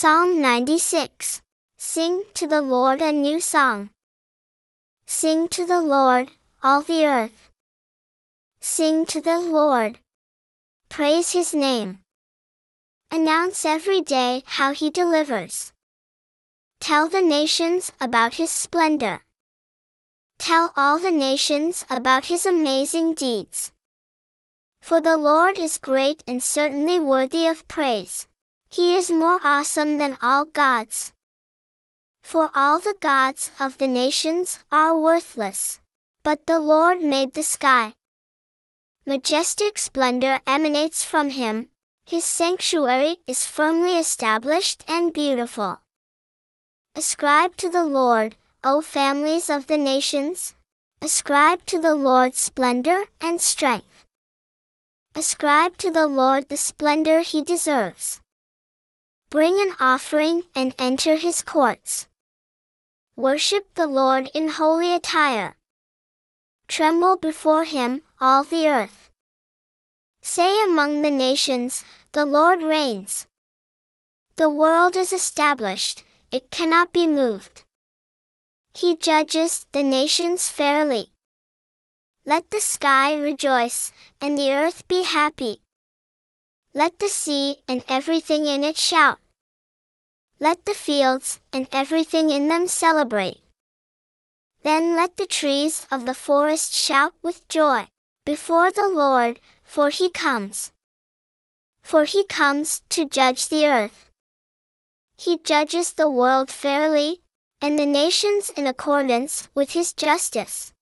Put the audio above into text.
Psalm 96. Sing to the Lord a new song. Sing to the Lord, all the earth. Sing to the Lord. Praise his name. Announce every day how he delivers. Tell the nations about his splendor. Tell all the nations about his amazing deeds. For the Lord is great and certainly worthy of praise. He is more awesome than all gods. For all the gods of the nations are worthless. But the Lord made the sky. Majestic splendor emanates from him. His sanctuary is firmly established and beautiful. Ascribe to the Lord, O families of the nations. Ascribe to the Lord splendor and strength. Ascribe to the Lord the splendor he deserves. Bring an offering and enter his courts. Worship the Lord in holy attire. Tremble before him, all the earth. Say among the nations, the Lord reigns. The world is established, it cannot be moved. He judges the nations fairly. Let the sky rejoice, and the earth be happy. Let the sea and everything in it shout. Let the fields and everything in them celebrate. Then let the trees of the forest shout with joy before the Lord, for he comes. For he comes to judge the earth. He judges the world fairly, and the nations in accordance with his justice.